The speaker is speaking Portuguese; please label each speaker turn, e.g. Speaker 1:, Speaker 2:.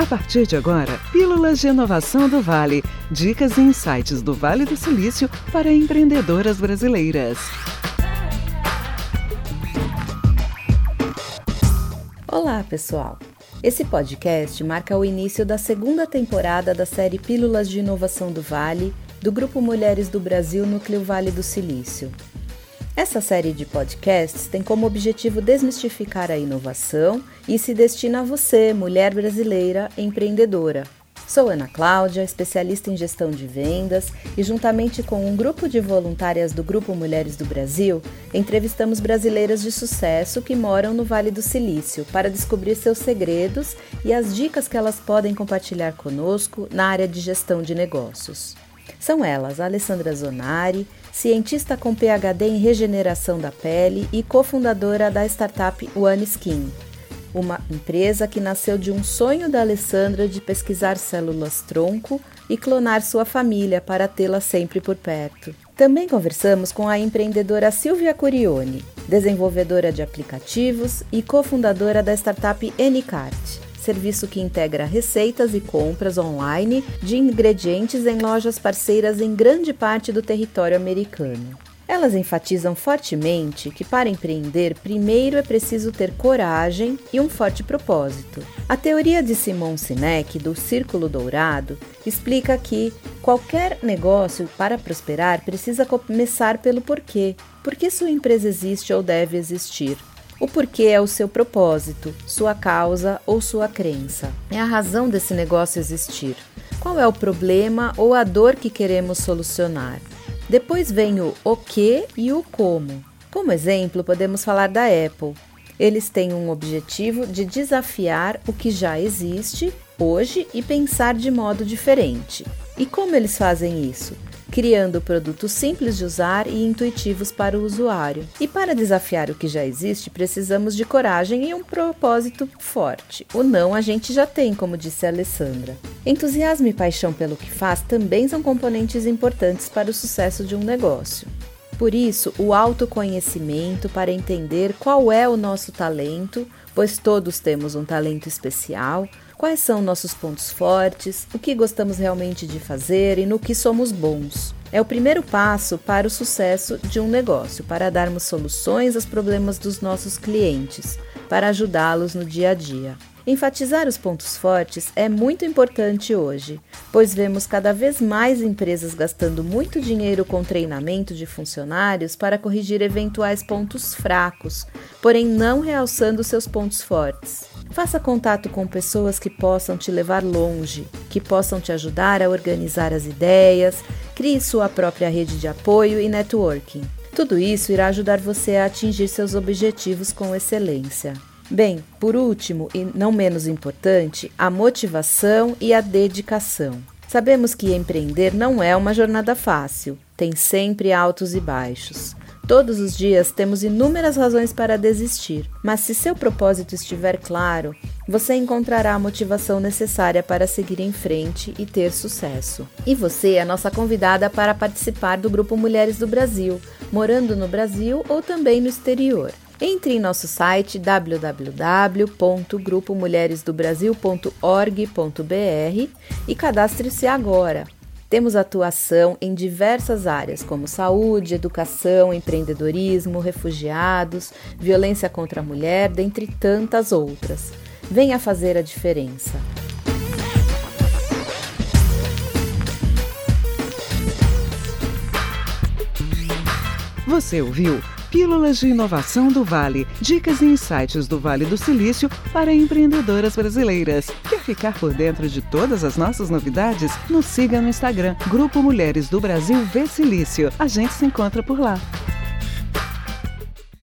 Speaker 1: A partir de agora, Pílulas de Inovação do Vale. Dicas e insights do Vale do Silício para empreendedoras brasileiras.
Speaker 2: Olá, pessoal! Esse podcast marca o início da segunda temporada da série Pílulas de Inovação do Vale, do Grupo Mulheres do Brasil Núcleo Vale do Silício. Essa série de podcasts tem como objetivo desmistificar a inovação e se destina a você, mulher brasileira empreendedora. Sou Ana Cláudia, especialista em gestão de vendas, e juntamente com um grupo de voluntárias do Grupo Mulheres do Brasil, entrevistamos brasileiras de sucesso que moram no Vale do Silício para descobrir seus segredos e as dicas que elas podem compartilhar conosco na área de gestão de negócios. São elas Alessandra Zonari, cientista com PhD em regeneração da pele e cofundadora da startup One Skin, uma empresa que nasceu de um sonho da Alessandra de pesquisar células tronco e clonar sua família para tê-la sempre por perto. Também conversamos com a empreendedora Silvia Curione, desenvolvedora de aplicativos e cofundadora da startup Anycart serviço que integra receitas e compras online de ingredientes em lojas parceiras em grande parte do território americano. Elas enfatizam fortemente que para empreender, primeiro é preciso ter coragem e um forte propósito. A teoria de Simon Sinek do Círculo Dourado explica que qualquer negócio para prosperar precisa começar pelo porquê. Por que sua empresa existe ou deve existir? O porquê é o seu propósito, sua causa ou sua crença. É a razão desse negócio existir. Qual é o problema ou a dor que queremos solucionar? Depois vem o o que e o como. Como exemplo, podemos falar da Apple. Eles têm um objetivo de desafiar o que já existe hoje e pensar de modo diferente. E como eles fazem isso? Criando produtos simples de usar e intuitivos para o usuário. E para desafiar o que já existe, precisamos de coragem e um propósito forte. O não a gente já tem, como disse a Alessandra. Entusiasmo e paixão pelo que faz também são componentes importantes para o sucesso de um negócio. Por isso, o autoconhecimento para entender qual é o nosso talento, pois todos temos um talento especial, quais são nossos pontos fortes, o que gostamos realmente de fazer e no que somos bons. É o primeiro passo para o sucesso de um negócio, para darmos soluções aos problemas dos nossos clientes, para ajudá-los no dia a dia. Enfatizar os pontos fortes é muito importante hoje, pois vemos cada vez mais empresas gastando muito dinheiro com treinamento de funcionários para corrigir eventuais pontos fracos, porém não realçando seus pontos fortes. Faça contato com pessoas que possam te levar longe, que possam te ajudar a organizar as ideias, crie sua própria rede de apoio e networking. Tudo isso irá ajudar você a atingir seus objetivos com excelência. Bem, por último e não menos importante, a motivação e a dedicação. Sabemos que empreender não é uma jornada fácil, tem sempre altos e baixos. Todos os dias temos inúmeras razões para desistir, mas se seu propósito estiver claro, você encontrará a motivação necessária para seguir em frente e ter sucesso. E você é nossa convidada para participar do Grupo Mulheres do Brasil, morando no Brasil ou também no exterior. Entre em nosso site www.grupomulheresdobrasil.org.br e cadastre-se agora. Temos atuação em diversas áreas, como saúde, educação, empreendedorismo, refugiados, violência contra a mulher, dentre tantas outras. Venha fazer a diferença.
Speaker 1: Você ouviu? Pílulas de Inovação do Vale. Dicas e insights do Vale do Silício para empreendedoras brasileiras. Quer ficar por dentro de todas as nossas novidades? Nos siga no Instagram, Grupo Mulheres do Brasil V Silício. A gente se encontra por lá.